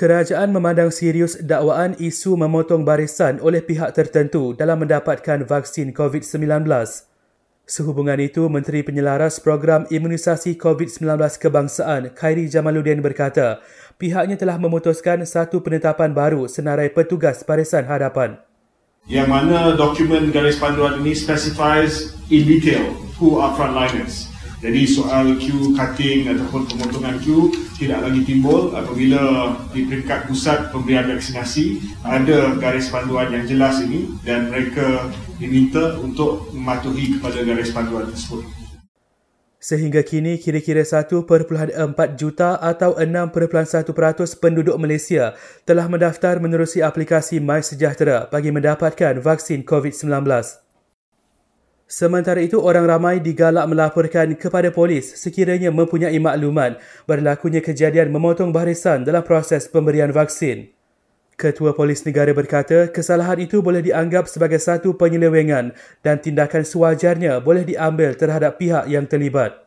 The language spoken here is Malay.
Kerajaan memandang serius dakwaan isu memotong barisan oleh pihak tertentu dalam mendapatkan vaksin COVID-19. Sehubungan itu, Menteri Penyelaras Program Imunisasi COVID-19 Kebangsaan Khairi Jamaluddin berkata, pihaknya telah memutuskan satu penetapan baru senarai petugas barisan hadapan. Yang mana dokumen garis panduan ini specifies in detail who are frontliners. Jadi soal queue cutting ataupun pemotongan queue tidak lagi timbul apabila di peringkat pusat pemberian vaksinasi ada garis panduan yang jelas ini dan mereka diminta untuk mematuhi kepada garis panduan tersebut. Sehingga kini kira-kira 1.4 juta atau 6.1% penduduk Malaysia telah mendaftar menerusi aplikasi MySejahtera bagi mendapatkan vaksin COVID-19. Sementara itu, orang ramai digalak melaporkan kepada polis sekiranya mempunyai makluman berlakunya kejadian memotong barisan dalam proses pemberian vaksin. Ketua Polis Negara berkata kesalahan itu boleh dianggap sebagai satu penyelewengan dan tindakan sewajarnya boleh diambil terhadap pihak yang terlibat.